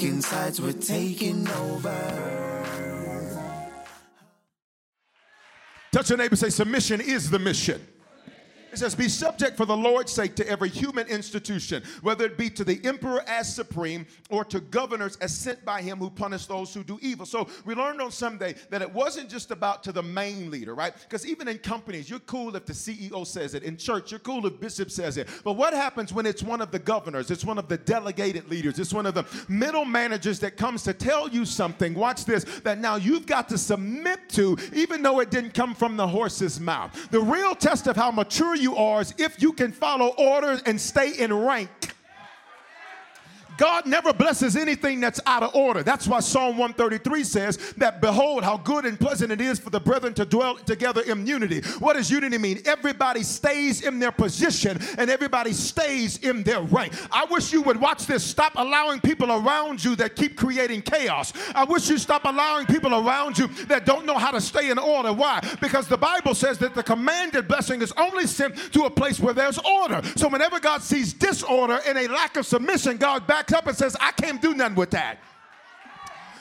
taking sides, we're taking over. Touch your neighbor say, Submission is the mission. It says, Be subject for the Lord's sake to every human institution, whether it be to the emperor as supreme or to governors as sent by him who punish those who do evil. So we learned on Sunday that it wasn't just about to the main leader, right? Because even in companies, you're cool if the CEO says it. In church, you're cool if bishop says it. But what happens when it's one of the governors, it's one of the delegated leaders, it's one of the middle managers that comes to tell you something, watch this, that now you've got to submit to, even though it didn't come from the horse's mouth. The real test of how mature you are is if you can follow orders and stay in rank. God never blesses anything that's out of order. That's why Psalm 133 says that, Behold, how good and pleasant it is for the brethren to dwell together in unity. What does unity mean? Everybody stays in their position and everybody stays in their rank. I wish you would watch this. Stop allowing people around you that keep creating chaos. I wish you stop allowing people around you that don't know how to stay in order. Why? Because the Bible says that the commanded blessing is only sent to a place where there's order. So whenever God sees disorder and a lack of submission, God backs backs up and says, I can't do nothing with that.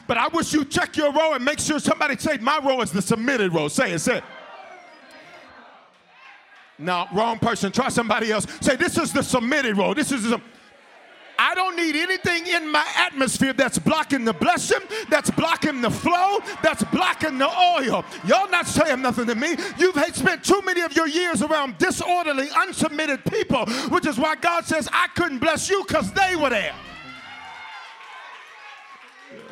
But I wish you check your row and make sure somebody say, My row is the submitted row. Say it, say it. No, wrong person. Try somebody else. Say, This is the submitted row. This is the. I don't need anything in my atmosphere that's blocking the blessing, that's blocking the flow, that's blocking the oil. Y'all not saying nothing to me. You've spent too many of your years around disorderly, unsubmitted people, which is why God says, I couldn't bless you because they were there.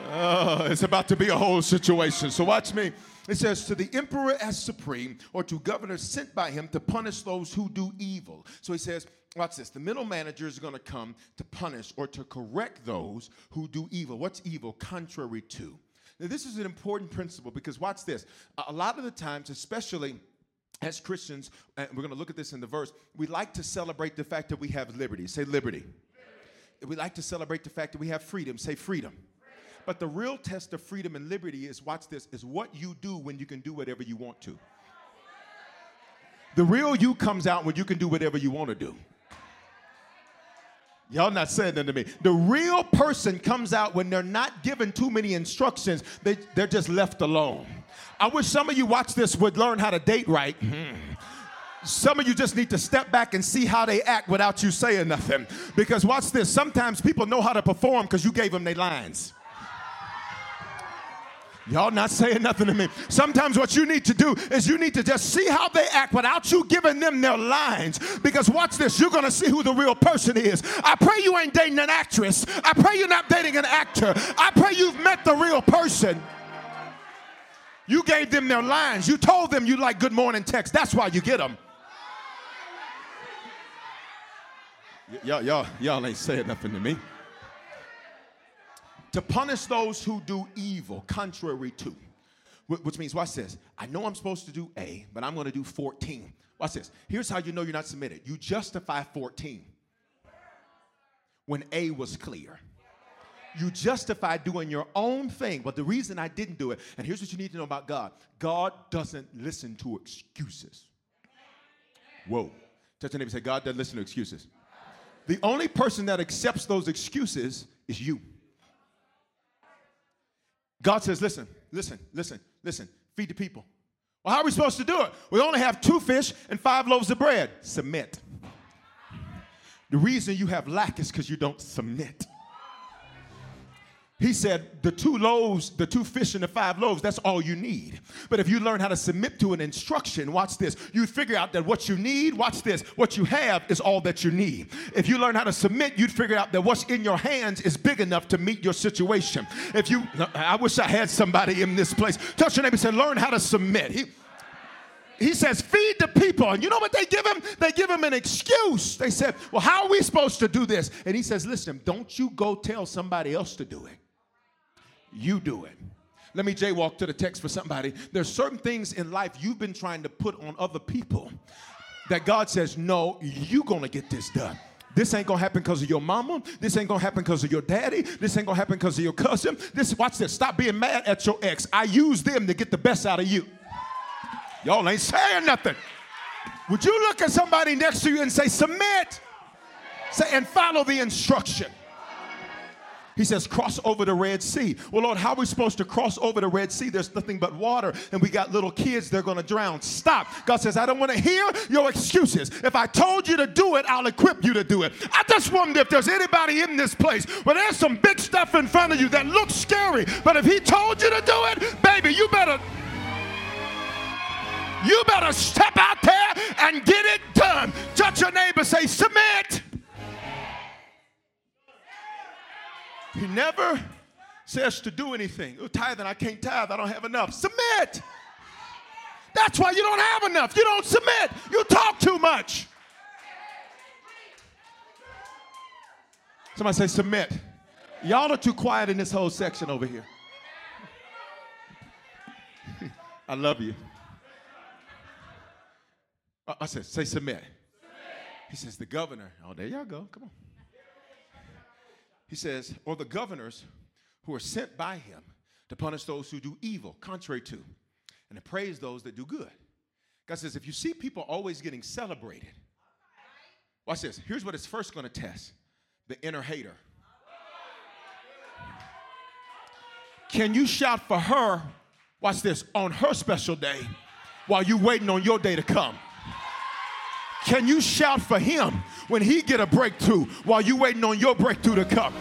Uh, it's about to be a whole situation. So watch me. It says, to the emperor as supreme, or to governors sent by him to punish those who do evil. So he says, watch this. The middle manager is going to come to punish or to correct those who do evil. What's evil? Contrary to. Now, this is an important principle because watch this. A lot of the times, especially as Christians, and we're going to look at this in the verse, we like to celebrate the fact that we have liberty. Say liberty. liberty. We like to celebrate the fact that we have freedom. Say freedom. But the real test of freedom and liberty is watch this is what you do when you can do whatever you want to. The real you comes out when you can do whatever you want to do. Y'all not saying that to me. The real person comes out when they're not given too many instructions, they, they're just left alone. I wish some of you watch this would learn how to date right. Mm-hmm. Some of you just need to step back and see how they act without you saying nothing. Because watch this, sometimes people know how to perform because you gave them their lines. Y'all not saying nothing to me. Sometimes what you need to do is you need to just see how they act without you giving them their lines. Because watch this, you're gonna see who the real person is. I pray you ain't dating an actress. I pray you're not dating an actor. I pray you've met the real person. You gave them their lines. You told them you like good morning text. That's why you get them. Y- y'all, y'all, y'all ain't saying nothing to me to punish those who do evil, contrary to. Which means, watch this. I know I'm supposed to do A, but I'm going to do 14. Watch this. Here's how you know you're not submitted you justify 14. when A was clear. You justify doing your own thing, but the reason I didn't do it, and here's what you need to know about God God doesn't listen to excuses. Whoa. Touch your neighbor say, God doesn't listen to excuses. The only person that accepts those excuses is you. God says, listen, listen, listen, listen, feed the people. Well, how are we supposed to do it? We only have two fish and five loaves of bread. Submit. The reason you have lack is because you don't submit. He said, the two loaves, the two fish and the five loaves, that's all you need. But if you learn how to submit to an instruction, watch this, you figure out that what you need, watch this, what you have is all that you need. If you learn how to submit, you'd figure out that what's in your hands is big enough to meet your situation. If you, I wish I had somebody in this place. Touch your neighbor and say, learn how to submit. He, he says, feed the people. And you know what they give him? They give him an excuse. They said, well, how are we supposed to do this? And he says, listen, don't you go tell somebody else to do it you do it. Let me jaywalk to the text for somebody. There's certain things in life you've been trying to put on other people that God says, no, you're gonna get this done. This ain't gonna happen because of your mama. This ain't gonna happen because of your daddy. This ain't gonna happen because of your cousin. This, watch this. Stop being mad at your ex. I use them to get the best out of you. Y'all ain't saying nothing. Would you look at somebody next to you and say, submit? Say, and follow the instruction. He says, cross over the Red Sea. Well, Lord, how are we supposed to cross over the Red Sea? There's nothing but water, and we got little kids, they're going to drown. Stop. God says, I don't want to hear your excuses. If I told you to do it, I'll equip you to do it. I just wonder if there's anybody in this place where there's some big stuff in front of you that looks scary, but if He told you to do it, baby, you better. You better step out there and get it done. Touch your neighbor, say, submit. He never says to do anything. Oh, tithing, I can't tithe, I don't have enough. Submit. That's why you don't have enough. You don't submit. You talk too much. Somebody say submit. Y'all are too quiet in this whole section over here. I love you. Uh, I said, say submit. submit. He says, the governor. Oh, there y'all go. Come on he says, or the governors who are sent by him to punish those who do evil, contrary to, and to praise those that do good. God says, if you see people always getting celebrated, watch this. Here's what it's first going to test the inner hater. Can you shout for her, watch this, on her special day while you waiting on your day to come? Can you shout for him when he get a breakthrough while you waiting on your breakthrough to come?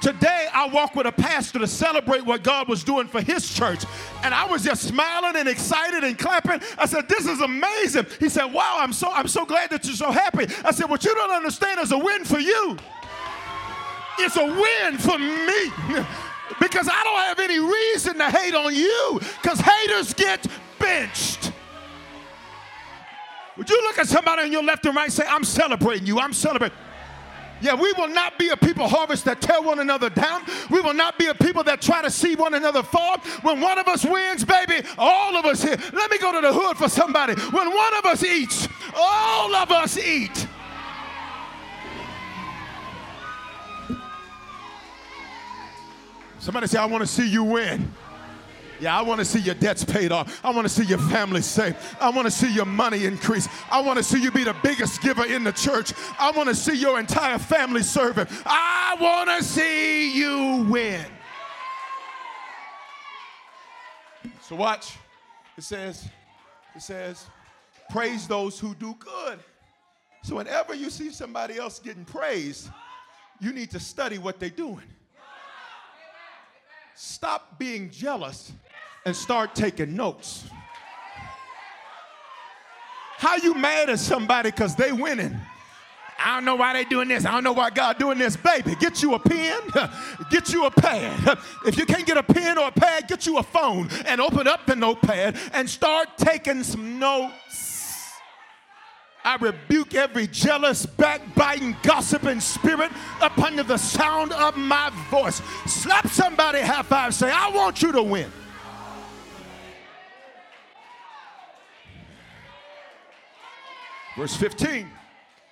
Today, I walked with a pastor to celebrate what God was doing for his church. And I was just smiling and excited and clapping. I said, This is amazing. He said, Wow, I'm so, I'm so glad that you're so happy. I said, What you don't understand is a win for you. It's a win for me. because I don't have any reason to hate on you. Because haters get benched. Would you look at somebody on your left and right and say, I'm celebrating you, I'm celebrating. Yeah, we will not be a people harvest that tear one another down. We will not be a people that try to see one another fall. When one of us wins, baby, all of us here. Let me go to the hood for somebody. When one of us eats, all of us eat. Somebody say, I want to see you win. Yeah, I want to see your debts paid off. I want to see your family safe. I want to see your money increase. I want to see you be the biggest giver in the church. I want to see your entire family serving. I want to see you win. So watch. It says, it says, praise those who do good. So whenever you see somebody else getting praised, you need to study what they're doing. Stop being jealous and start taking notes. How you mad at somebody because they winning? I don't know why they doing this. I don't know why God doing this. Baby, get you a pen, get you a pad. If you can't get a pen or a pad, get you a phone and open up the notepad and start taking some notes. I rebuke every jealous, backbiting, gossiping spirit up under the sound of my voice. Slap somebody half five, say, I want you to win. Verse 15.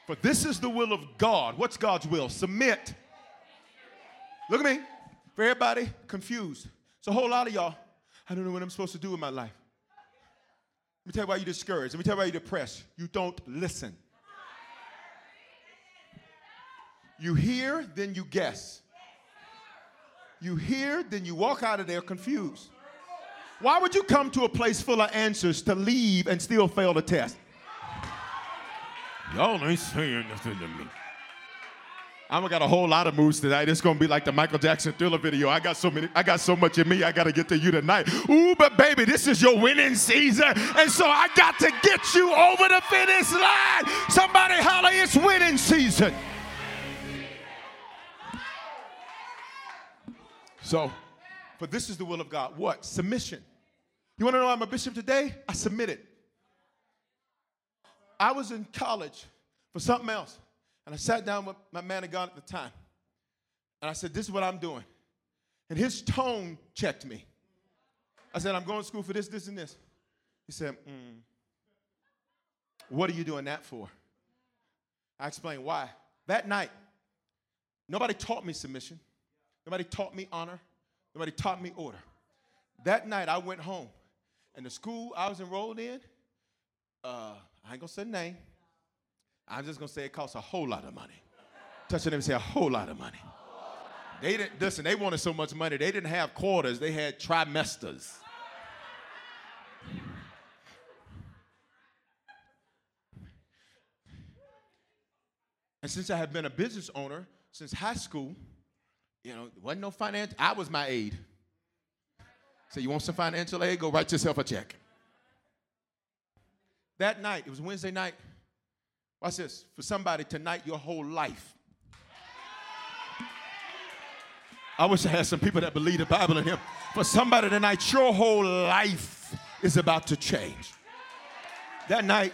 For this is the will of God. What's God's will? Submit. Look at me. For everybody confused. So a whole lot of y'all, I don't know what I'm supposed to do with my life. Let me tell you why you're discouraged. Let me tell you why you're depressed. You don't listen. You hear, then you guess. You hear, then you walk out of there confused. Why would you come to a place full of answers to leave and still fail the test? Y'all ain't saying nothing to me. I'm got a whole lot of moves tonight. It's gonna be like the Michael Jackson thriller video. I got so many, I got so much in me, I gotta get to you tonight. Ooh, but baby, this is your winning season. And so I got to get you over the finish line. Somebody holler, it's winning season. So, for this is the will of God. What? Submission. You want to know I'm a bishop today? I submitted. I was in college for something else, and I sat down with my man of God at the time, and I said, This is what I'm doing. And his tone checked me. I said, I'm going to school for this, this, and this. He said, mm, What are you doing that for? I explained why. That night, nobody taught me submission. Nobody taught me honor. Nobody taught me order. That night I went home, and the school I was enrolled in, uh, I ain't gonna say name. I'm just gonna say it costs a whole lot of money. Touch them and say a whole lot of money. They didn't listen. They wanted so much money. They didn't have quarters. They had trimesters. And since I have been a business owner since high school, you know, wasn't no financial. I was my aide. So you want some financial aid? Go write yourself a check. That night, it was Wednesday night. Watch this. For somebody tonight, your whole life. I wish I had some people that believe the Bible in him. For somebody tonight, your whole life is about to change. That night,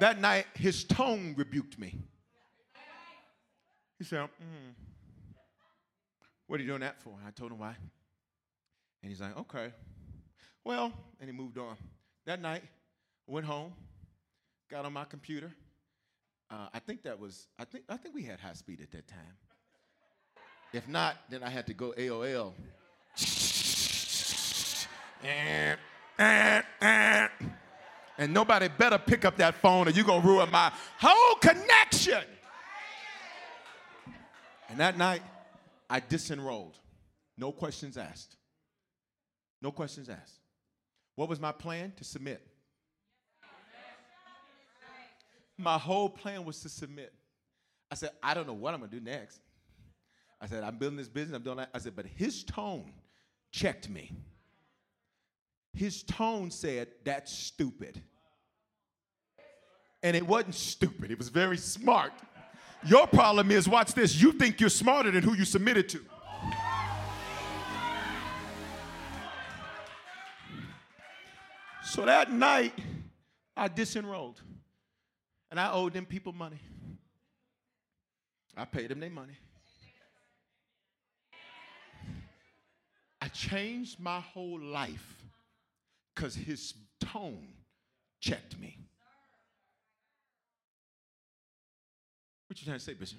that night, his tone rebuked me. He said, mm. What are you doing that for? I told him why. And he's like, okay. Well, and he moved on. That night, went home, got on my computer. Uh, I think that was, I think, I think we had high speed at that time. If not, then I had to go AOL. and nobody better pick up that phone or you're going to ruin my whole connection. And that night, I disenrolled. No questions asked. No questions asked. What was my plan? To submit. My whole plan was to submit. I said, I don't know what I'm gonna do next. I said, I'm building this business, I'm doing that. I said, but his tone checked me. His tone said, That's stupid. And it wasn't stupid, it was very smart. Your problem is, watch this, you think you're smarter than who you submitted to. So that night, I disenrolled. And I owed them people money. I paid them their money. I changed my whole life because his tone checked me. What you trying to say, Bishop?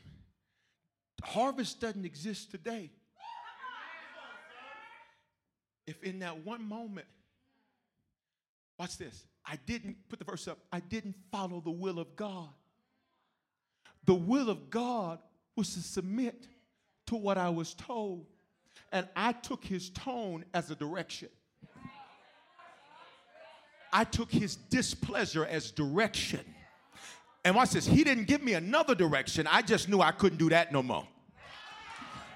Harvest doesn't exist today. If in that one moment, watch this, I didn't put the verse up, I didn't follow the will of God. The will of God was to submit to what I was told, and I took his tone as a direction. I took his displeasure as direction. And watch this, he didn't give me another direction. I just knew I couldn't do that no more.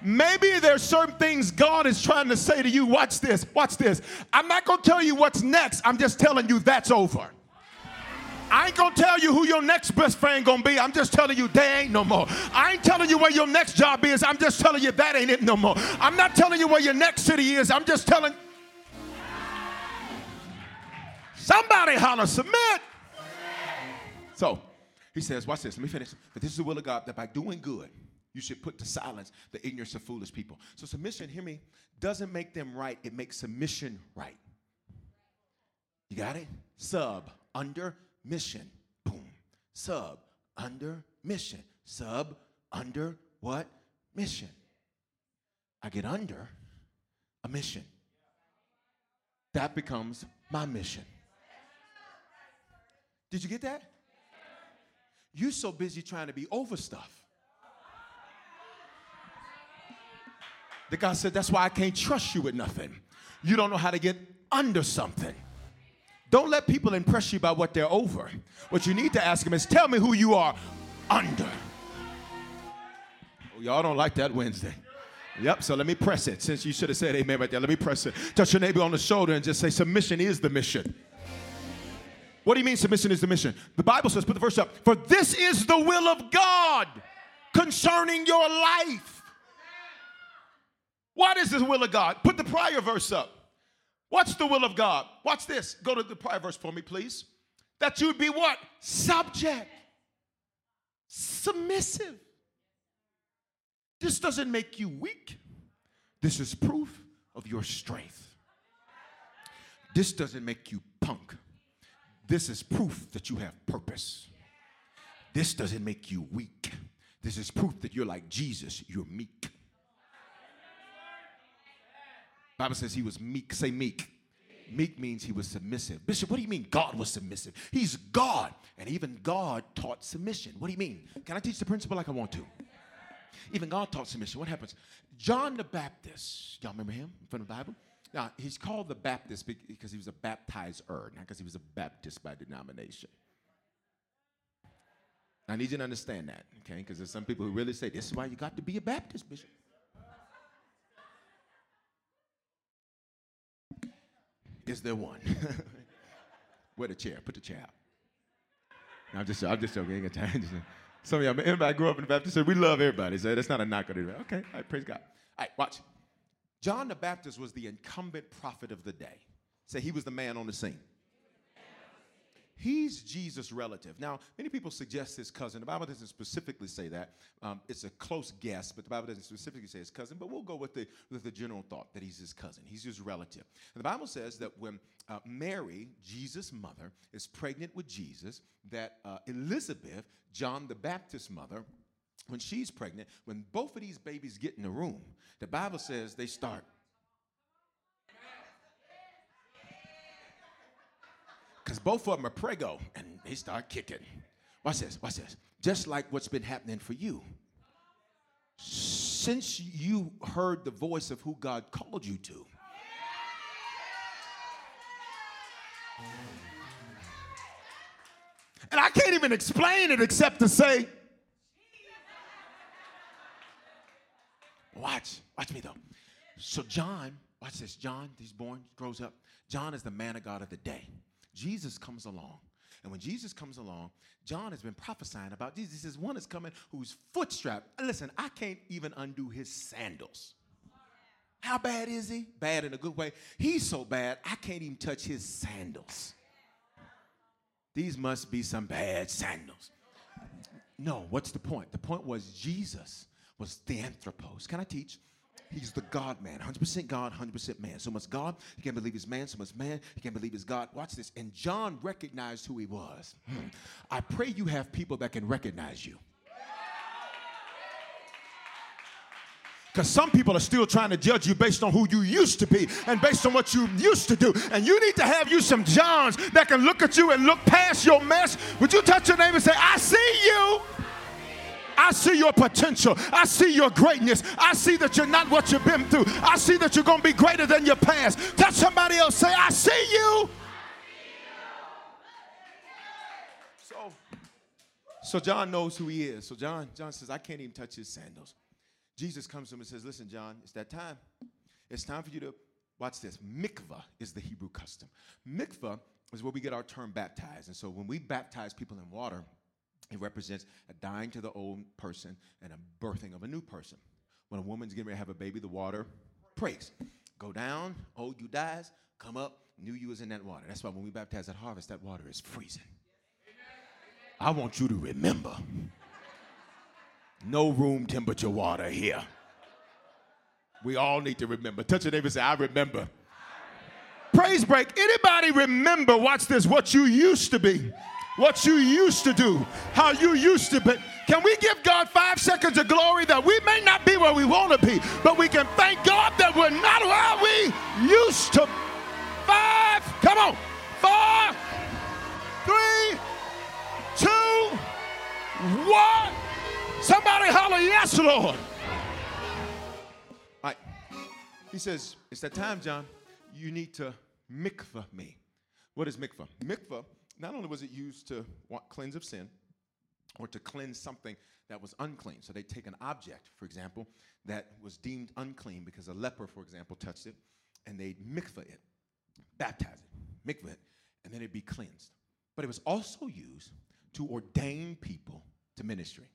Maybe there's certain things God is trying to say to you. Watch this, watch this. I'm not gonna tell you what's next, I'm just telling you that's over. I ain't gonna tell you who your next best friend gonna be. I'm just telling you they ain't no more. I ain't telling you where your next job is. I'm just telling you that ain't it no more. I'm not telling you where your next city is. I'm just telling. Somebody holler, submit. So he says, watch this, let me finish. But this is the will of God that by doing good, you should put to silence the ignorance of foolish people. So submission, hear me, doesn't make them right, it makes submission right. You got it? Sub, under, mission. Boom. Sub, under, mission. Sub, under, what? Mission. I get under a mission. That becomes my mission. Did you get that? You're so busy trying to be over stuff. The guy said, That's why I can't trust you with nothing. You don't know how to get under something. Don't let people impress you by what they're over. What you need to ask them is, Tell me who you are under. Oh, y'all don't like that Wednesday. Yep, so let me press it. Since you should have said amen right there, let me press it. Touch your neighbor on the shoulder and just say, Submission is the mission. What do you mean submission is the mission? The Bible says, put the verse up, for this is the will of God concerning your life. What is the will of God? Put the prior verse up. What's the will of God? Watch this. Go to the prior verse for me, please. That you'd be what? Subject, submissive. This doesn't make you weak. This is proof of your strength. This doesn't make you punk. This is proof that you have purpose. This doesn't make you weak. This is proof that you're like Jesus, you're meek. Bible says he was meek. Say meek. Meek means he was submissive. Bishop, what do you mean God was submissive? He's God, and even God taught submission. What do you mean? Can I teach the principle like I want to? Even God taught submission. What happens? John the Baptist, y'all remember him from the Bible? Now, he's called the Baptist because he was a baptizer, not because he was a Baptist by denomination. I need you to understand that, okay? Because there's some people who really say, this is why you got to be a Baptist, Bishop. Is there one? Where the chair? Put the chair out. No, I'm just, I'm just joking. Ain't got time. Some of y'all, everybody grew up in the Baptist. We love everybody, so that's not a knock on it. Okay, all right, praise God. All right, watch. John the Baptist was the incumbent prophet of the day. Say he was the man on the scene. He's Jesus' relative. Now, many people suggest his cousin. The Bible doesn't specifically say that. Um, it's a close guess, but the Bible doesn't specifically say his cousin. But we'll go with the, with the general thought that he's his cousin. He's his relative. And the Bible says that when uh, Mary, Jesus' mother, is pregnant with Jesus, that uh, Elizabeth, John the Baptist's mother, when she's pregnant, when both of these babies get in the room, the Bible says they start because both of them are prego and they start kicking. Watch this, watch this. Just like what's been happening for you. Since you heard the voice of who God called you to, and I can't even explain it except to say, watch, watch me though. So, John, watch this. John, he's born, grows up. John is the man of God of the day. Jesus comes along. And when Jesus comes along, John has been prophesying about Jesus. He says, One is coming whose foot strap. Listen, I can't even undo his sandals. How bad is he? Bad in a good way. He's so bad, I can't even touch his sandals. These must be some bad sandals. No, what's the point? The point was Jesus was the anthropos. Can I teach? He's the God man, 100% God, 100% man. So much God, he can't believe he's man. So much man, he can't believe he's God. Watch this. And John recognized who he was. Hmm. I pray you have people that can recognize you. Because some people are still trying to judge you based on who you used to be and based on what you used to do. And you need to have you some Johns that can look at you and look past your mess. Would you touch your name and say, I see you? I see your potential. I see your greatness. I see that you're not what you've been through. I see that you're going to be greater than your past. Touch somebody else. Say, I see you. So, so John knows who he is. So John, John says, I can't even touch his sandals. Jesus comes to him and says, Listen, John, it's that time. It's time for you to watch this. Mikvah is the Hebrew custom. Mikvah is where we get our term baptized. And so when we baptize people in water, it represents a dying to the old person and a birthing of a new person. When a woman's getting ready to have a baby, the water prays. Go down, old you dies, come up, new you is in that water. That's why when we baptize at harvest, that water is freezing. I want you to remember no room temperature water here. We all need to remember. Touch your neighbor and say, I remember. Praise break. Anybody remember, watch this, what you used to be? What you used to do, how you used to be. Can we give God five seconds of glory that we may not be where we want to be, but we can thank God that we're not where we used to. Five, come on, four, three, two, one. Somebody holler, yes, Lord. Right. He says, it's that time, John. You need to mikvah me. What is mikvah? Mikvah, not only was it used to cleanse of sin or to cleanse something that was unclean. So they'd take an object, for example, that was deemed unclean because a leper, for example, touched it, and they'd mikvah it, baptize it, mikvah it, and then it'd be cleansed. But it was also used to ordain people to ministry.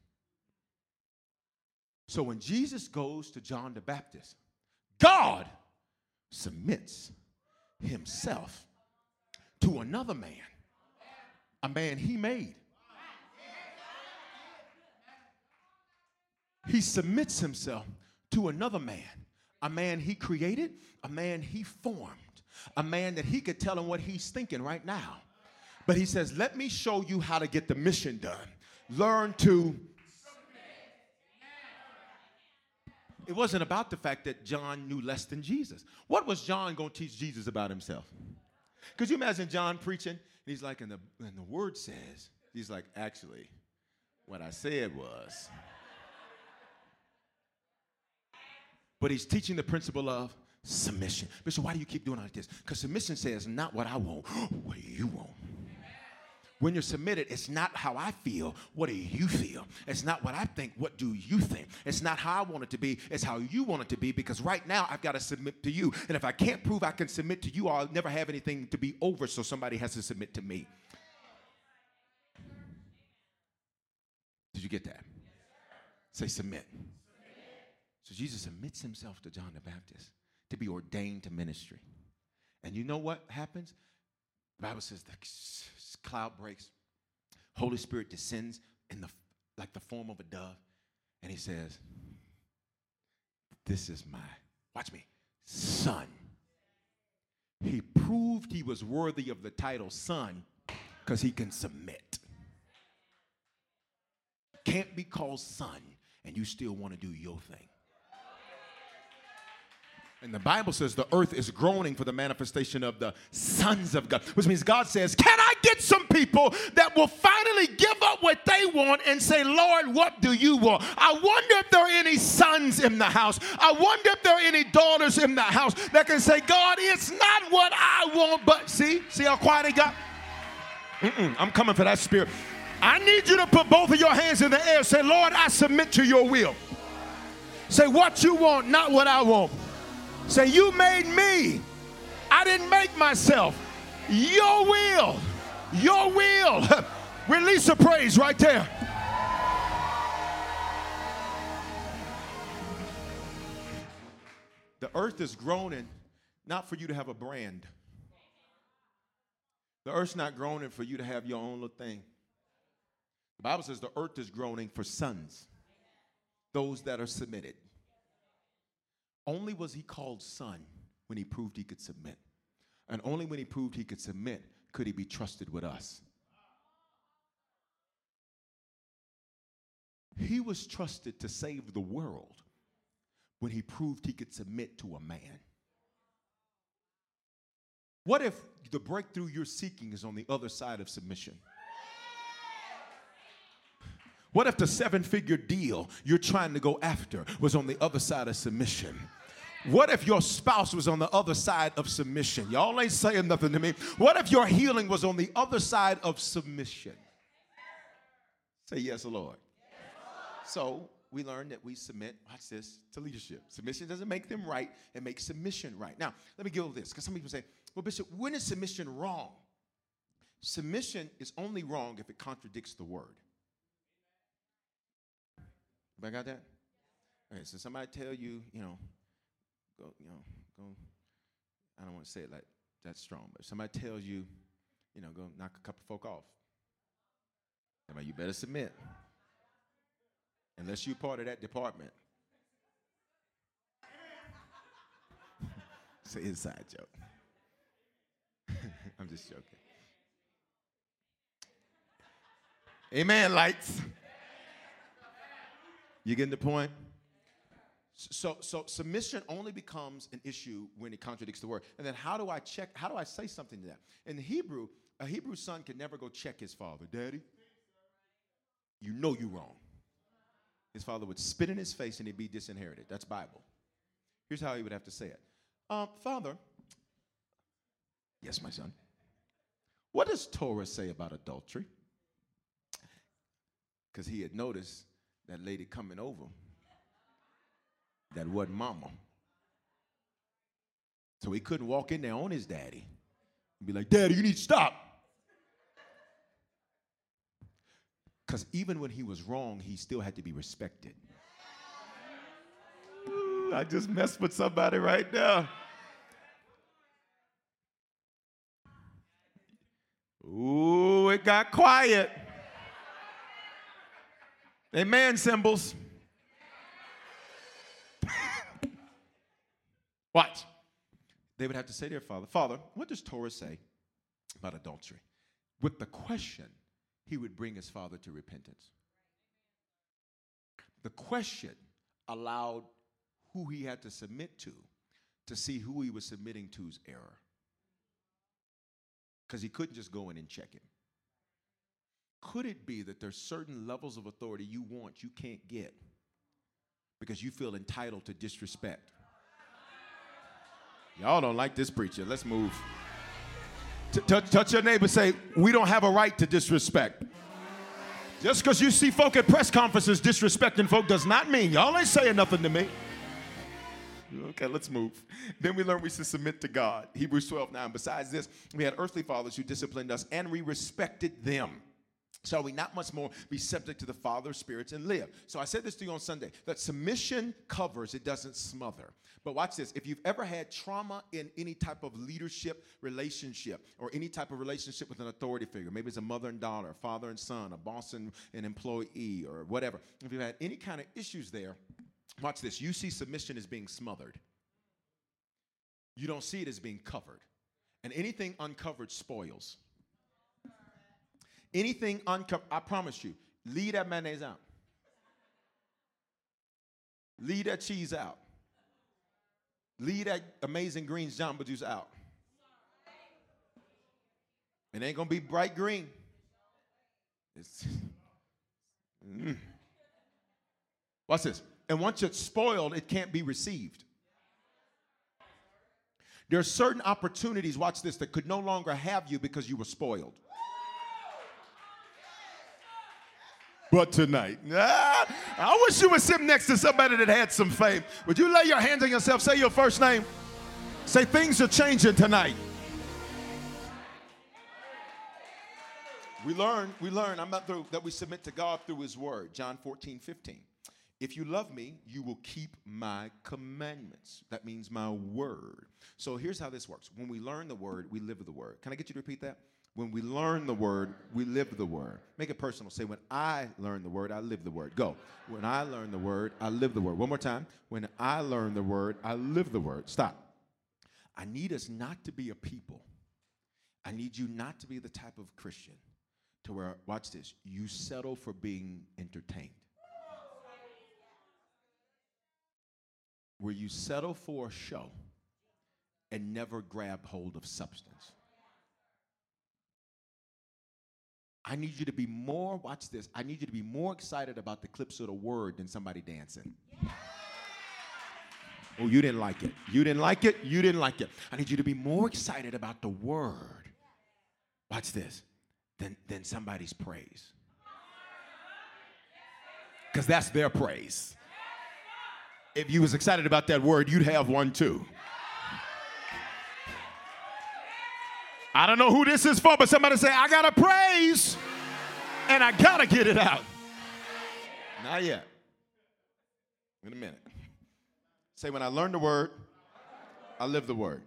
So when Jesus goes to John the Baptist, God submits himself to another man, a man he made. He submits himself to another man, a man he created, a man he formed, a man that he could tell him what he's thinking right now. But he says, Let me show you how to get the mission done. Learn to it wasn't about the fact that John knew less than Jesus. What was John going to teach Jesus about himself? Could you imagine John preaching? He's like, and the, and the word says, he's like, actually, what I said was. But he's teaching the principle of submission. Bishop, why do you keep doing like this? Because submission says, not what I want, what you want. When you're submitted, it's not how I feel. What do you feel? It's not what I think. What do you think? It's not how I want it to be. It's how you want it to be because right now I've got to submit to you. And if I can't prove I can submit to you, I'll never have anything to be over, so somebody has to submit to me. Did you get that? Say submit. So Jesus submits himself to John the Baptist to be ordained to ministry. And you know what happens? The Bible says the cloud breaks, Holy Spirit descends in the like the form of a dove, and he says, This is my, watch me, son. He proved he was worthy of the title son because he can submit. Can't be called son and you still want to do your thing. And the Bible says the earth is groaning for the manifestation of the sons of God, which means God says, Can I get some people that will finally give up what they want and say, Lord, what do you want? I wonder if there are any sons in the house. I wonder if there are any daughters in the house that can say, God, it's not what I want, but see, see how quiet he got? Mm-mm, I'm coming for that spirit. I need you to put both of your hands in the air. Say, Lord, I submit to your will. Say, what you want, not what I want. Say, You made me. I didn't make myself. Your will. Your will. Release a praise right there. The earth is groaning not for you to have a brand. The earth's not groaning for you to have your own little thing. The Bible says the earth is groaning for sons, those that are submitted. Only was he called son when he proved he could submit. And only when he proved he could submit could he be trusted with us. He was trusted to save the world when he proved he could submit to a man. What if the breakthrough you're seeking is on the other side of submission? What if the seven figure deal you're trying to go after was on the other side of submission? What if your spouse was on the other side of submission? Y'all ain't saying nothing to me. What if your healing was on the other side of submission? Say yes, Lord. So we learned that we submit, watch this, to leadership. Submission doesn't make them right, it makes submission right. Now, let me give this, because some people say, well, Bishop, when is submission wrong? Submission is only wrong if it contradicts the word. I got that? Okay, so somebody tell you, you know, go, you know, go. I don't want to say it like that's strong, but if somebody tells you, you know, go knock a couple folk off. You better submit. Unless you're part of that department. it's an inside joke. I'm just joking. Amen, lights. You getting the point? So, so submission only becomes an issue when it contradicts the word. And then how do I check? How do I say something to that? In Hebrew, a Hebrew son can never go check his father. Daddy, you know you're wrong. His father would spit in his face and he'd be disinherited. That's Bible. Here's how he would have to say it. Um, father, yes, my son. What does Torah say about adultery? Because he had noticed that lady coming over that wasn't mama. So he couldn't walk in there on his daddy and be like, Daddy, you need to stop. Because even when he was wrong, he still had to be respected. I just messed with somebody right now. Ooh, it got quiet. Amen, cymbals. Watch. They would have to say to their father, Father, what does Torah say about adultery? With the question, he would bring his father to repentance. The question allowed who he had to submit to to see who he was submitting to's error. Because he couldn't just go in and check him. Could it be that there's certain levels of authority you want you can't get because you feel entitled to disrespect? Y'all don't like this preacher. Let's move. Touch, your neighbor. Say, we don't have a right to disrespect. Just because you see folk at press conferences disrespecting folk does not mean y'all ain't saying nothing to me. Okay, let's move. Then we learn we should submit to God. Hebrews 12 9. Besides this, we had earthly fathers who disciplined us and we respected them. Shall we not much more be subject to the Father of spirits and live? So I said this to you on Sunday that submission covers, it doesn't smother. But watch this if you've ever had trauma in any type of leadership relationship or any type of relationship with an authority figure, maybe it's a mother and daughter, father and son, a boss and an employee, or whatever, if you've had any kind of issues there, watch this. You see submission as being smothered, you don't see it as being covered. And anything uncovered spoils. Anything uncovered, I promise you, leave that mayonnaise out. Leave that cheese out. Leave that amazing greens jamba juice out. It ain't gonna be bright green. It's mm. Watch this. And once it's spoiled, it can't be received. There are certain opportunities, watch this, that could no longer have you because you were spoiled. But tonight. Ah, I wish you would sit next to somebody that had some faith. Would you lay your hands on yourself? Say your first name. Say things are changing tonight. We learn, we learn, I'm not through, that we submit to God through His Word. John 14, 15. If you love me, you will keep my commandments. That means my word. So here's how this works. When we learn the word, we live the word. Can I get you to repeat that? When we learn the word, we live the word. Make it personal. Say, when I learn the word, I live the word. Go. When I learn the word, I live the word. One more time. When I learn the word, I live the word. Stop. I need us not to be a people. I need you not to be the type of Christian to where, watch this, you settle for being entertained. Where you settle for a show and never grab hold of substance. I need you to be more, watch this, I need you to be more excited about the clips of the word than somebody dancing. Oh, you didn't like it. You didn't like it. You didn't like it. I need you to be more excited about the word. Watch this. Than, than somebody's praise. Because that's their praise. If you was excited about that word, you'd have one too. I don't know who this is for, but somebody say, I got to praise and I got to get it out. Not yet. In a minute. Say, when I learn the word, I live the word.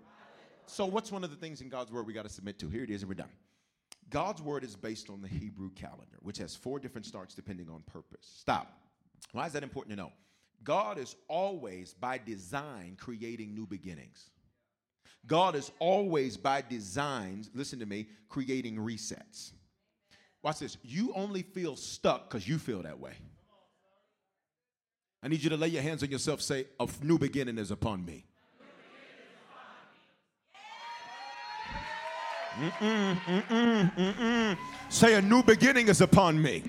So, what's one of the things in God's word we got to submit to? Here it is, and we're done. God's word is based on the Hebrew calendar, which has four different starts depending on purpose. Stop. Why is that important to know? God is always, by design, creating new beginnings. God is always, by designs, listen to me, creating resets. Watch this. You only feel stuck because you feel that way. I need you to lay your hands on yourself, say, A new beginning is upon me. Mm-mm, mm-mm, mm-mm. Say, A new beginning is upon me.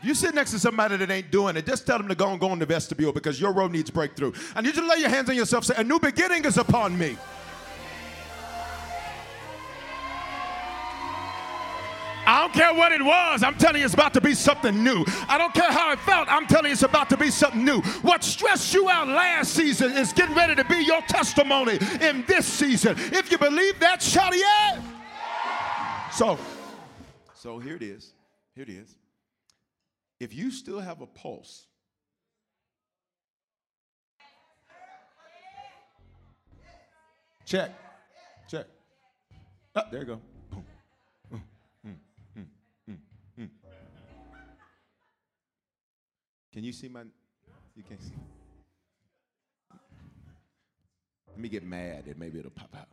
If you sit next to somebody that ain't doing it, just tell them to go and go in the vestibule because your road needs breakthrough. I need you to lay your hands on yourself, say, A new beginning is upon me. I don't care what it was. I'm telling you, it's about to be something new. I don't care how it felt. I'm telling you, it's about to be something new. What stressed you out last season is getting ready to be your testimony in this season. If you believe that, shout yeah. So, so here it is. Here it is. If you still have a pulse, check, check. Oh, there you go. Mm, mm, mm, Can you see my? You can't see. Let me get mad and maybe it'll pop out.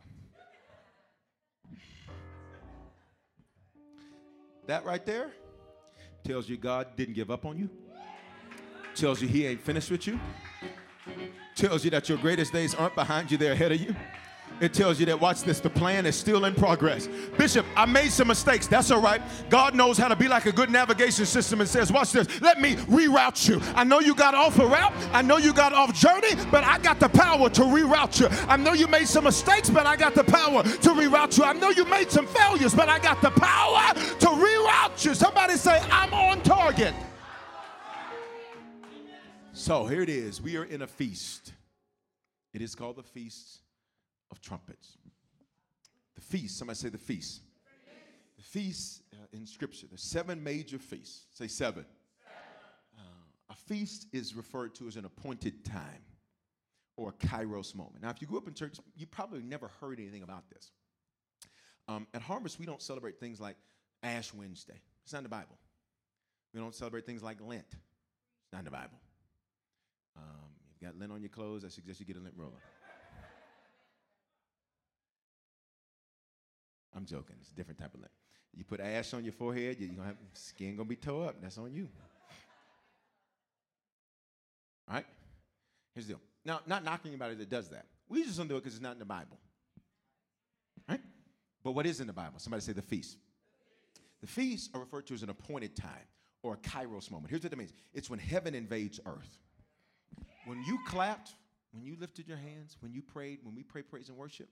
That right there tells you God didn't give up on you. Tells you He ain't finished with you. Tells you that your greatest days aren't behind you, they're ahead of you. It tells you that, watch this, the plan is still in progress. Bishop, I made some mistakes. That's all right. God knows how to be like a good navigation system and says, watch this, let me reroute you. I know you got off a route. I know you got off journey, but I got the power to reroute you. I know you made some mistakes, but I got the power to reroute you. I know you made some failures, but I got the power to reroute you. Somebody say, I'm on target. So here it is. We are in a feast. It is called the Feast of trumpets. The feast, somebody say the feast. The feast uh, in Scripture, there's seven major feasts. Say seven. Uh, a feast is referred to as an appointed time or a kairos moment. Now, if you grew up in church, you probably never heard anything about this. Um, at Harvest, we don't celebrate things like Ash Wednesday. It's not in the Bible. We don't celebrate things like Lent. It's not in the Bible. Um, you've got lint on your clothes, I suggest you get a lint roller. I'm joking. It's a different type of lint. You put ash on your forehead, you're gonna have skin gonna be tore up. That's on you. All right? Here's the deal. Now, not knocking anybody that does that. We just don't do it because it's not in the Bible. Right? But what is in the Bible? Somebody say the feast. The feasts are referred to as an appointed time or a kairos moment. Here's what that means it's when heaven invades earth. When you clapped, when you lifted your hands, when you prayed, when we pray praise and worship,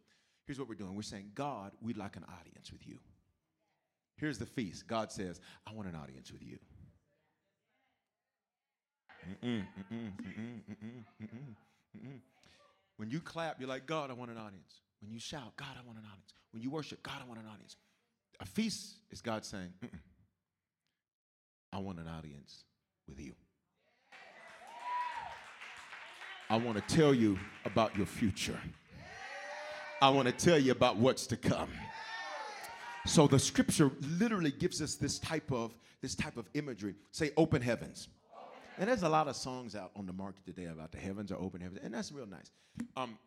Here's what we're doing we're saying, God, we'd like an audience with you. Here's the feast. God says, I want an audience with you. when you clap, you're like, God, I want an audience. When you shout, God, I want an audience. When you worship, God, I want an audience. A feast is God saying, I want an audience with you. I want to tell you about your future. I want to tell you about what's to come. So the scripture literally gives us this type of this type of imagery. Say open heavens. And there's a lot of songs out on the market today about the heavens or open heavens, and that's real nice. Um,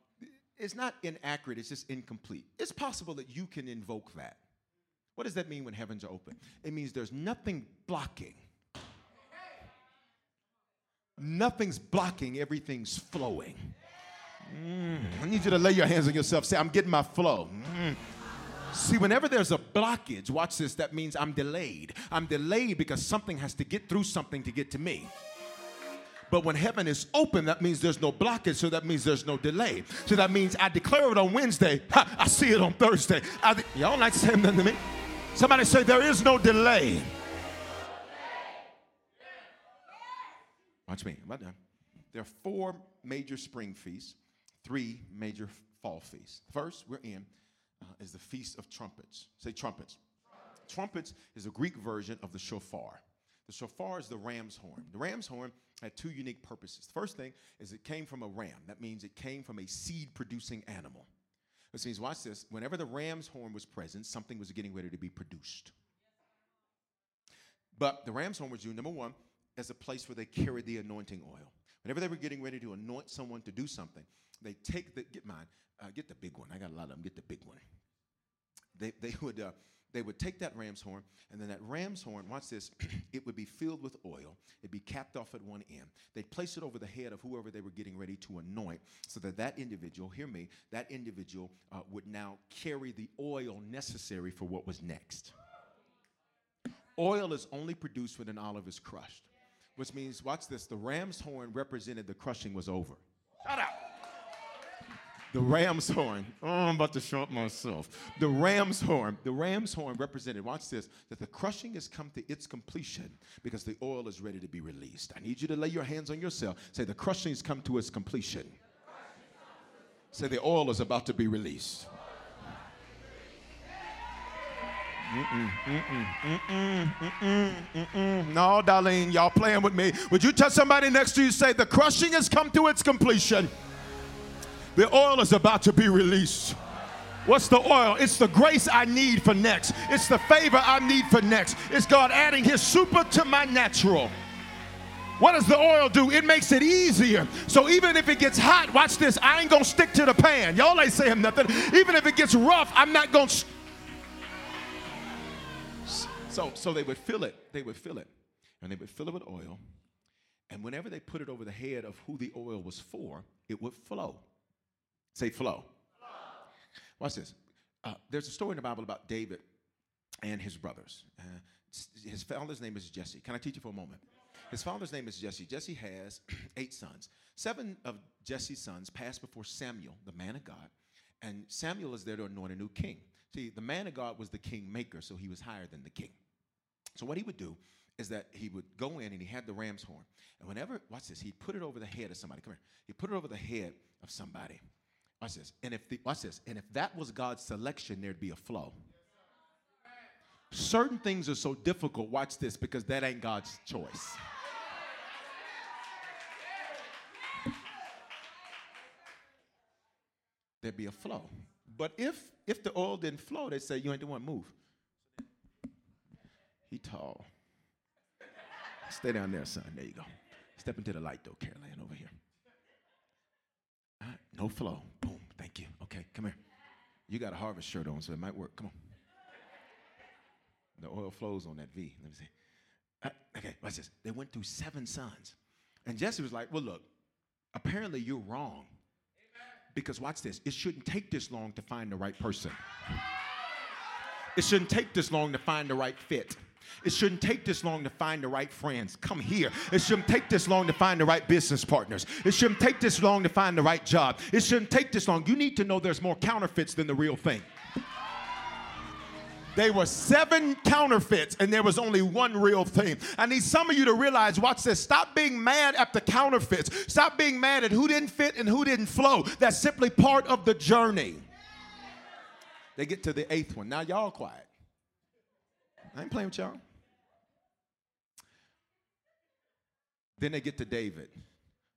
it's not inaccurate, it's just incomplete. It's possible that you can invoke that. What does that mean when heavens are open? It means there's nothing blocking. Nothing's blocking, everything's flowing. Mm, I need you to lay your hands on yourself. Say, I'm getting my flow. Mm. See, whenever there's a blockage, watch this, that means I'm delayed. I'm delayed because something has to get through something to get to me. But when heaven is open, that means there's no blockage, so that means there's no delay. So that means I declare it on Wednesday, ha, I see it on Thursday. De- Y'all like to say nothing to me? Somebody say, There is no delay. Watch me, I'm done. There are four major spring feasts three major fall feasts. First, we're in uh, is the Feast of Trumpets. Say trumpets. trumpets. Trumpets is a Greek version of the shofar. The shofar is the ram's horn. The ram's horn had two unique purposes. The first thing is it came from a ram. That means it came from a seed producing animal. Which means, watch this, whenever the ram's horn was present, something was getting ready to be produced. But the ram's horn was used, number one, as a place where they carried the anointing oil. Whenever they were getting ready to anoint someone to do something, they take the, get mine, uh, get the big one. I got a lot of them, get the big one. They, they would, uh, they would take that ram's horn, and then that ram's horn, watch this, it would be filled with oil. It'd be capped off at one end. They'd place it over the head of whoever they were getting ready to anoint so that that individual, hear me, that individual uh, would now carry the oil necessary for what was next. Oil is only produced when an olive is crushed, which means, watch this, the ram's horn represented the crushing was over. Shut up. The ram's horn. Oh, I'm about to show up myself. The ram's horn. The ram's horn represented, watch this, that the crushing has come to its completion because the oil is ready to be released. I need you to lay your hands on yourself. Say, the crushing has come to its completion. Say, the oil is about to be released. Mm-mm, mm-mm, mm-mm, no, Darlene, y'all playing with me. Would you tell somebody next to you, say, the crushing has come to its completion? The oil is about to be released. What's the oil? It's the grace I need for next. It's the favor I need for next. It's God adding His super to my natural. What does the oil do? It makes it easier. So even if it gets hot, watch this, I ain't gonna stick to the pan. Y'all ain't saying nothing. Even if it gets rough, I'm not gonna. St- so, so they would fill it. They would fill it, and they would fill it with oil. And whenever they put it over the head of who the oil was for, it would flow. Say flow. Watch this. Uh, there's a story in the Bible about David and his brothers. Uh, his father's name is Jesse. Can I teach you for a moment? His father's name is Jesse. Jesse has eight sons. Seven of Jesse's sons passed before Samuel, the man of God, and Samuel is there to anoint a new king. See, the man of God was the king maker, so he was higher than the king. So what he would do is that he would go in and he had the ram's horn. And whenever, watch this, he'd put it over the head of somebody. Come here. He put it over the head of somebody. Watch this. And if the, watch this. And if that was God's selection, there'd be a flow. Certain things are so difficult. Watch this because that ain't God's choice. There'd be a flow. But if if the oil didn't flow, they'd say you ain't the one move. He tall. Stay down there, son. There you go. Step into the light though, Caroline, over here. No flow. Boom. Thank you. Okay, come here. You got a harvest shirt on, so it might work. Come on. The oil flows on that V. Let me see. Uh, okay, watch this. They went through seven sons. And Jesse was like, Well, look, apparently you're wrong. Because watch this, it shouldn't take this long to find the right person. It shouldn't take this long to find the right fit. It shouldn't take this long to find the right friends. Come here. It shouldn't take this long to find the right business partners. It shouldn't take this long to find the right job. It shouldn't take this long. You need to know there's more counterfeits than the real thing. There were seven counterfeits and there was only one real thing. I need some of you to realize, watch this. Stop being mad at the counterfeits. Stop being mad at who didn't fit and who didn't flow. That's simply part of the journey. They get to the eighth one. Now, y'all quiet. I ain't playing with y'all. Then they get to David.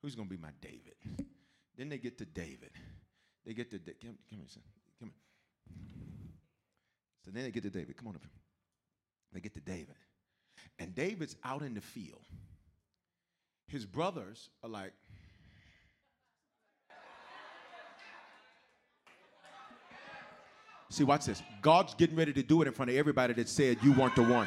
Who's going to be my David? Then they get to David. They get to da- come, come here, son. Come here. So then they get to David. Come on up. They get to David. And David's out in the field. His brothers are like, See, watch this. God's getting ready to do it in front of everybody that said you weren't the one.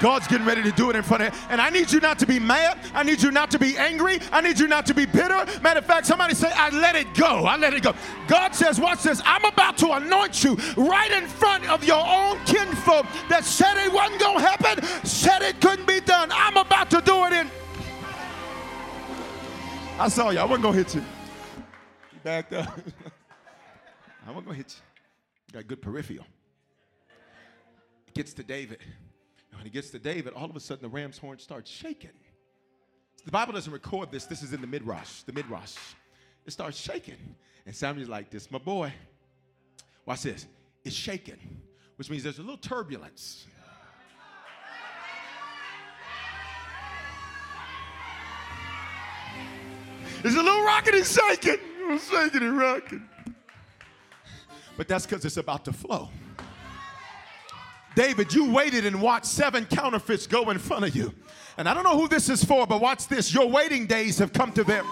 God's getting ready to do it in front of. And I need you not to be mad. I need you not to be angry. I need you not to be bitter. Matter of fact, somebody say, I let it go. I let it go. God says, watch this. I'm about to anoint you right in front of your own kinfolk that said it wasn't going to happen, said it couldn't be done. I'm about to do it in. I saw you. I wasn't going to hit you. You backed up. I wasn't going to hit you. Got good peripheral. It Gets to David. And when he gets to David, all of a sudden the ram's horn starts shaking. The Bible doesn't record this. This is in the midrash. The midrash. It starts shaking. And Samuel's like, this my boy. Watch this. It's shaking, which means there's a little turbulence. There's a little rocking and shaking. shaking and rocking but that's because it's about to flow. David, you waited and watched seven counterfeits go in front of you. And I don't know who this is for, but watch this. Your waiting days have come to them.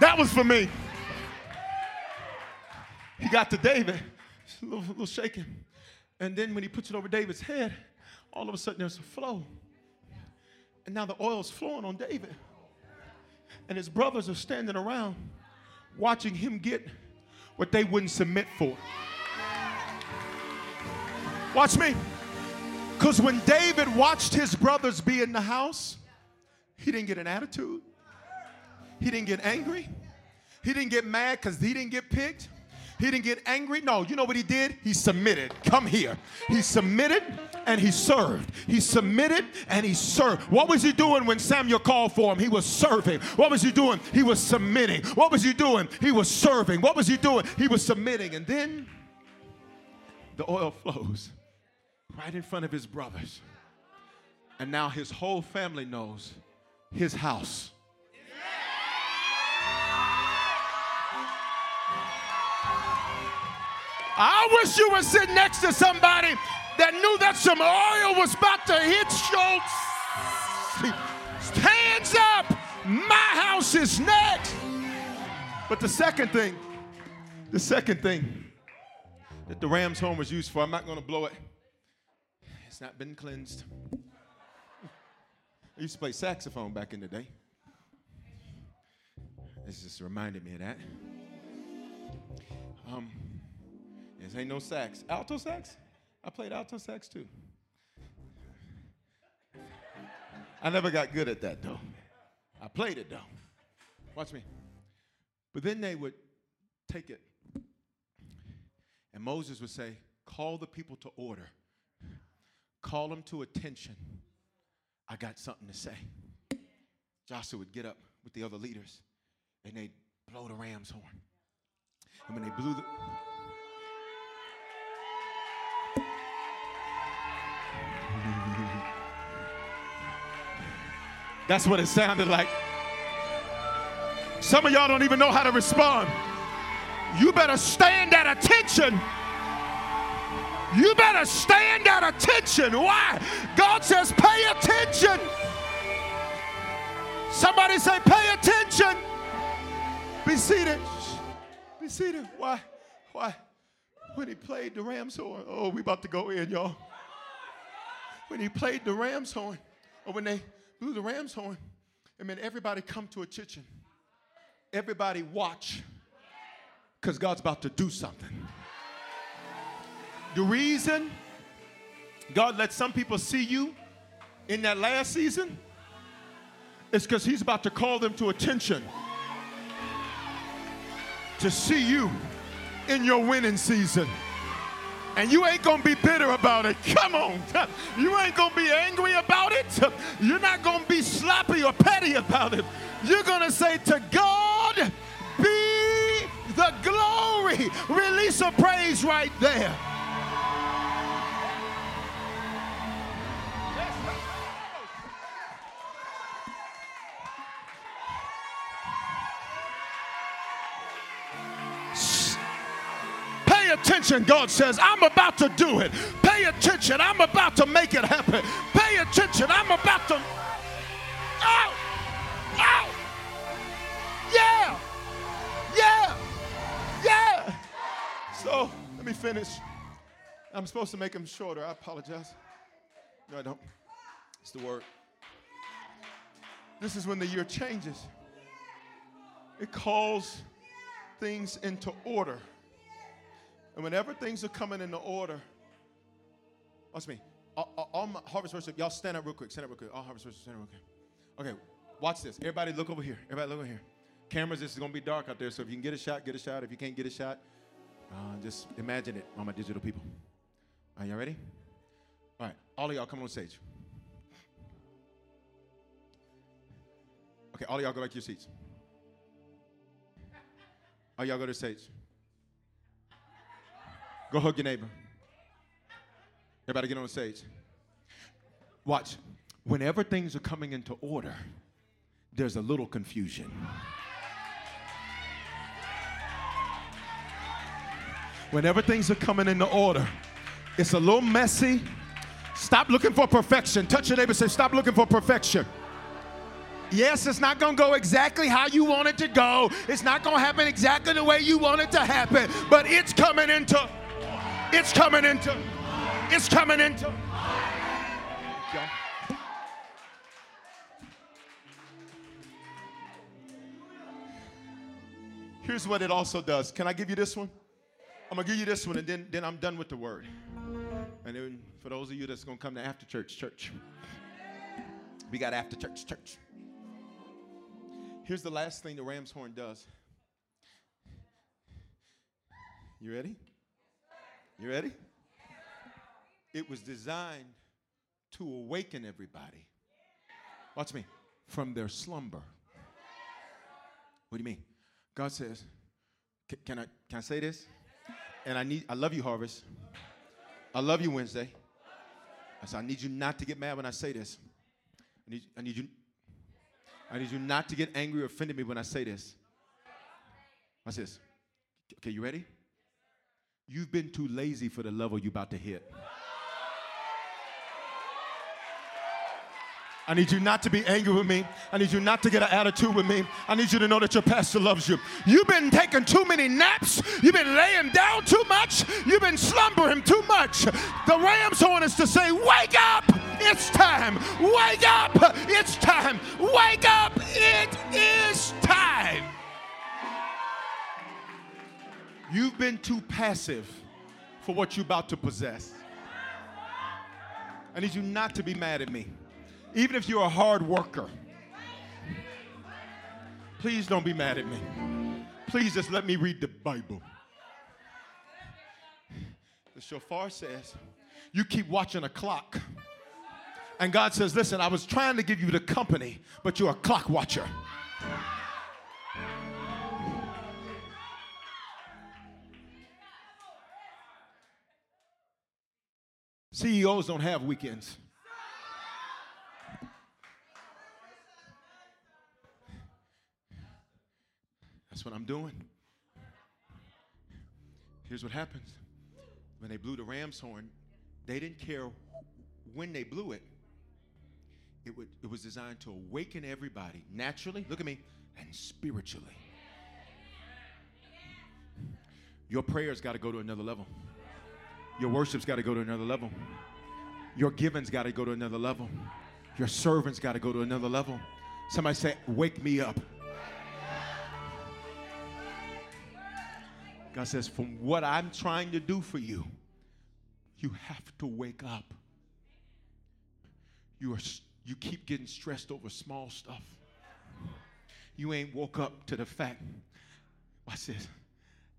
That was for me. He got to David, a little, a little shaking. And then when he puts it over David's head, all of a sudden there's a flow. And now the oil's flowing on David. And his brothers are standing around watching him get what they wouldn't submit for. Watch me. Because when David watched his brothers be in the house, he didn't get an attitude. He didn't get angry. He didn't get mad because he didn't get picked. He didn't get angry. No, you know what he did? He submitted. Come here. He submitted and he served. He submitted and he served. What was he doing when Samuel called for him? He was serving. What was he doing? He was submitting. What was he doing? He was serving. What was he doing? He was submitting. And then the oil flows right in front of his brothers. And now his whole family knows his house. I wish you were sitting next to somebody that knew that some oil was about to hit Schultz. Hands up! My house is next. But the second thing, the second thing that the Rams horn was used for, I'm not going to blow it. It's not been cleansed. I used to play saxophone back in the day. This just reminded me of that. Um, this ain't no sax. Alto sax? I played alto sax too. I never got good at that though. I played it though. Watch me. But then they would take it, and Moses would say, Call the people to order, call them to attention. I got something to say. Joshua would get up with the other leaders, and they'd blow the ram's horn. And when they blew the That's what it sounded like. Some of y'all don't even know how to respond. You better stand at attention. You better stand at attention. Why? God says, pay attention. Somebody say, pay attention. Be seated. Be seated. Why? Why? When he played the ram's horn, oh, we about to go in, y'all. When he played the ram's horn, or when they blew the ram's horn, it meant everybody come to a attention. Everybody watch, because God's about to do something. The reason God let some people see you in that last season is because He's about to call them to attention to see you in your winning season. And you ain't gonna be bitter about it. Come on. You ain't gonna be angry about it. You're not gonna be sloppy or petty about it. You're gonna say, To God be the glory. Release a praise right there. Attention, God says. I'm about to do it. Pay attention. I'm about to make it happen. Pay attention. I'm about to. Oh! Oh! Yeah! Yeah! Yeah! So, let me finish. I'm supposed to make them shorter. I apologize. No, I don't. It's the word. This is when the year changes. It calls things into order. And whenever things are coming into order, watch me. All, all, all my harvest worship, y'all stand up real quick. Stand up real quick. All harvest worship, stand up real quick. Okay, watch this. Everybody look over here. Everybody look over here. Cameras, this is gonna be dark out there, so if you can get a shot, get a shot. If you can't get a shot, uh, just imagine it on my digital people. Are y'all ready? All right, all of y'all come on stage. Okay, all of y'all go back to your seats. All y'all go to stage. Go hug your neighbor. Everybody get on the stage. Watch. Whenever things are coming into order, there's a little confusion. Whenever things are coming into order, it's a little messy. Stop looking for perfection. Touch your neighbor say, Stop looking for perfection. Yes, it's not going to go exactly how you want it to go. It's not going to happen exactly the way you want it to happen, but it's coming into, it's coming into, it's coming into. Here's what it also does. Can I give you this one? I'm gonna give you this one, and then, then I'm done with the word. And then for those of you that's gonna come to after church, church. We got after church, church. Here's the last thing the ram's horn does. You ready? You ready? It was designed to awaken everybody. Watch me. From their slumber. What do you mean? God says, can I can I say this? And I need I love you, Harvest. I love you, Wednesday. I said, I need you not to get mad when I say this. I need, I need you I need you not to get angry or offended me when I say this. Watch this. Okay, you ready? You've been too lazy for the level you're about to hit. I need you not to be angry with me. I need you not to get an attitude with me. I need you to know that your pastor loves you. You've been taking too many naps. You've been laying down too much. You've been slumbering too much. The Rams horn is to say, Wake up! It's time. Wake up! It's time. Wake up! It is time. You've been too passive for what you're about to possess. I need you not to be mad at me even if you're a hard worker, please don't be mad at me. Please just let me read the Bible. The shofar says, You keep watching a clock. And God says, Listen, I was trying to give you the company, but you're a clock watcher. CEOs don't have weekends. That's what I'm doing. Here's what happens when they blew the ram's horn, they didn't care when they blew it. It, would, it was designed to awaken everybody naturally, look at me, and spiritually. Your prayers got to go to another level. Your worship's got to go to another level. Your giving's got to go to another level. Your servant's got to go to another level. Somebody say, Wake me up. God says, from what I'm trying to do for you, you have to wake up. You, are, you keep getting stressed over small stuff. You ain't woke up to the fact, watch this,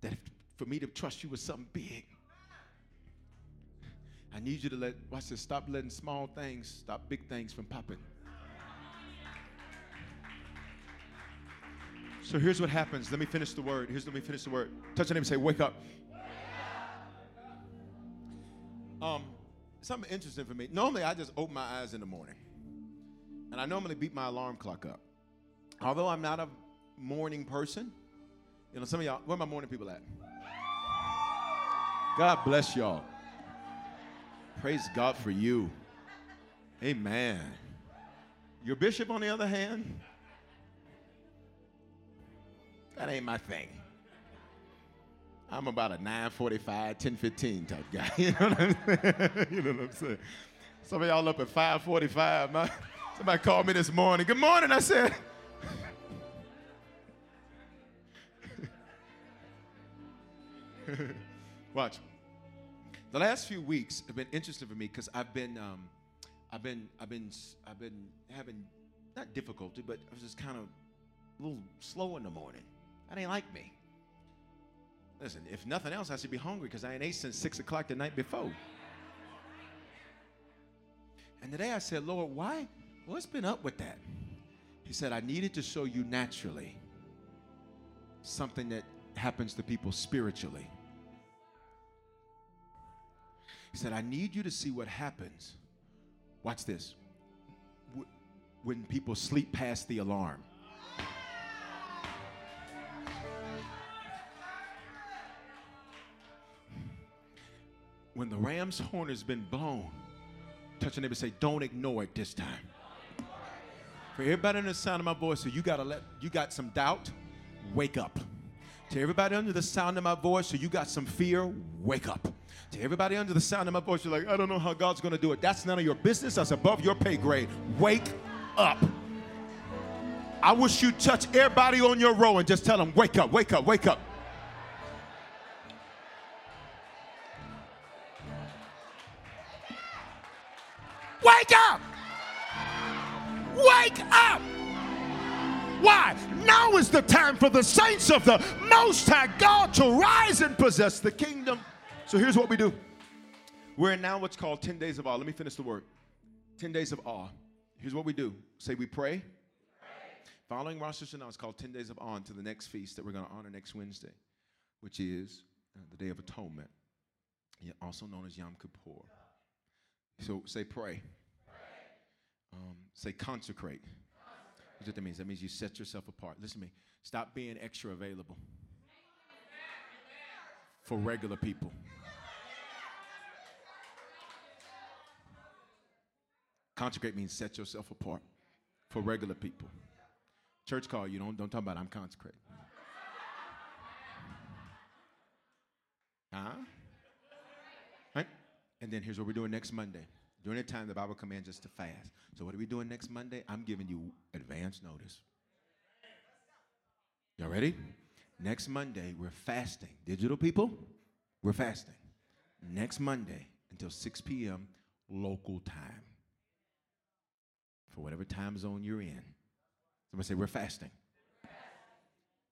that if, for me to trust you with something big, I need you to let, watch this, stop letting small things stop big things from popping. So here's what happens. Let me finish the word. Here's let me finish the word. Touch your name and say, wake up. Um, something interesting for me. Normally I just open my eyes in the morning. And I normally beat my alarm clock up. Although I'm not a morning person, you know, some of y'all, where my morning people at? God bless y'all. Praise God for you. Amen. Your bishop, on the other hand, that ain't my thing. I'm about a 945, 1015 type guy. You know what I'm saying? you know what I'm saying? Some of y'all up at 545. My, somebody called me this morning. Good morning, I said. Watch. The last few weeks have been interesting for me because I've been, um, I've been, I've been, I've been having not difficulty, but I was just kind of a little slow in the morning. That ain't like me. Listen, if nothing else, I should be hungry because I ain't ate since six o'clock the night before. And today I said, Lord, why? What's been up with that? He said, I needed to show you naturally something that happens to people spiritually. He said, I need you to see what happens. Watch this. When people sleep past the alarm. when the ram's horn has been blown, touch your neighbor say, Don't ignore it this time. For everybody under the sound of my voice, so you gotta let you got some doubt, wake up. To everybody under the sound of my voice, so you got some fear, wake up. To everybody under the sound of my voice, you're like, I don't know how God's gonna do it. That's none of your business. That's above your pay grade. Wake up. I wish you touch everybody on your row and just tell them, wake up, wake up, wake up. Wake up! Wake up! Why? Now is the time for the saints of the Most High God to rise and possess the kingdom. So here's what we do. We're in now what's called 10 days of awe. Let me finish the word. 10 days of awe. Here's what we do. Say we pray. Following Rosh Hashanah is called 10 days of awe to the next feast that we're going to honor next Wednesday, which is uh, the Day of Atonement, also known as Yom Kippur. So say pray. Um, say consecrate. That's what that means. That means you set yourself apart. Listen to me. Stop being extra available for regular people. Consecrate means set yourself apart for regular people. Church call, you don't, don't talk about I'm consecrated. Huh? Right? And then here's what we're doing next Monday. During the time the Bible commands us to fast. So what are we doing next Monday? I'm giving you advance notice. Y'all ready? Next Monday, we're fasting. Digital people, we're fasting. Next Monday until 6 p.m. local time. For whatever time zone you're in. Somebody say, We're fasting.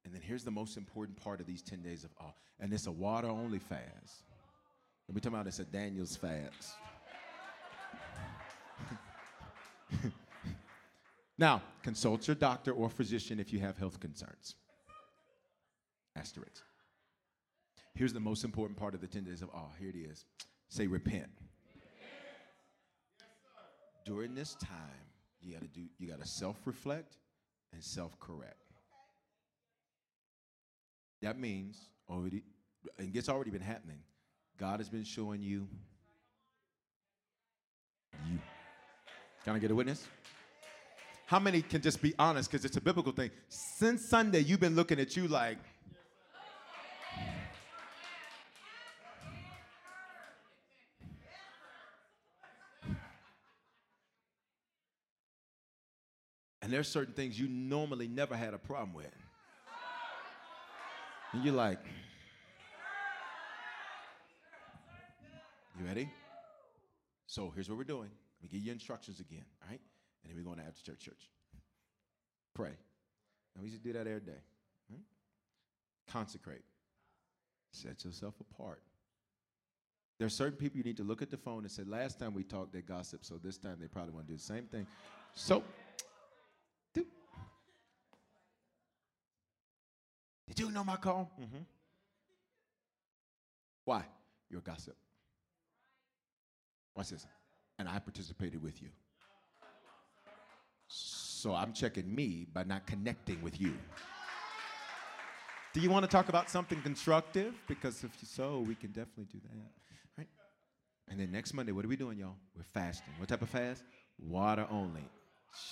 And then here's the most important part of these 10 days of awe. And it's a water only fast. Let me tell you about it's a Daniel's fast. now, consult your doctor or physician if you have health concerns. Asterisk. Here's the most important part of the 10 days of awe. Here it is. Say repent. During this time, you gotta do you gotta self-reflect and self-correct. That means already and it's already been happening. God has been showing you you can I get a witness? How many can just be honest because it's a biblical thing? Since Sunday, you've been looking at you like, And there's certain things you normally never had a problem with. And you're like, you ready? So here's what we're doing. Let me give you instructions again, all right? And then we're going to after church church. Pray. And we should do that every day. Right? Consecrate. Set yourself apart. There are certain people you need to look at the phone and say, last time we talked, they gossiped, so this time they probably want to do the same thing. So, You know my call? Mm-hmm. Why? You're a gossip. Watch this and I participated with you. So I'm checking me by not connecting with you. Do you want to talk about something constructive? Because if so, we can definitely do that. Right? And then next Monday, what are we doing, y'all? We're fasting. What type of fast? Water only.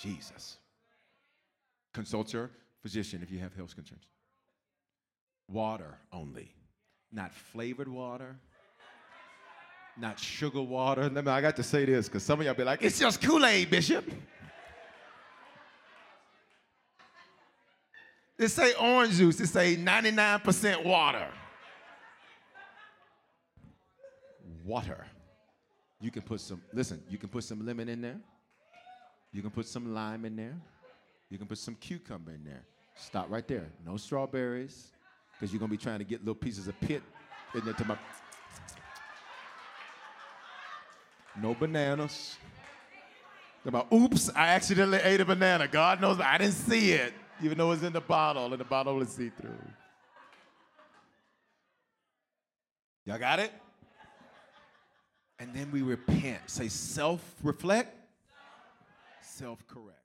Jesus. Consult your physician if you have health concerns. Water only. Not flavored water, not sugar water. Me, I got to say this because some of y'all be like, it's just Kool Aid, Bishop. It say orange juice. It say 99% water. Water. You can put some, listen, you can put some lemon in there. You can put some lime in there. You can put some cucumber in there. Stop right there. No strawberries, because you're going to be trying to get little pieces of pit in there to my no bananas. About, oops, I accidentally ate a banana. God knows I didn't see it, even though it's in the bottle, and the bottle is see through. Y'all got it? And then we repent. Say self reflect, self correct.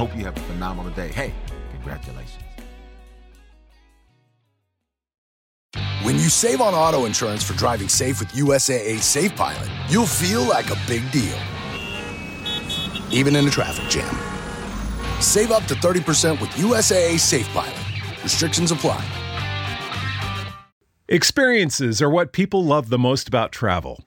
Hope you have a phenomenal day. Hey, congratulations. When you save on auto insurance for driving safe with USAA SafePilot, you'll feel like a big deal, even in a traffic jam. Save up to 30% with USAA SafePilot. Restrictions apply. Experiences are what people love the most about travel.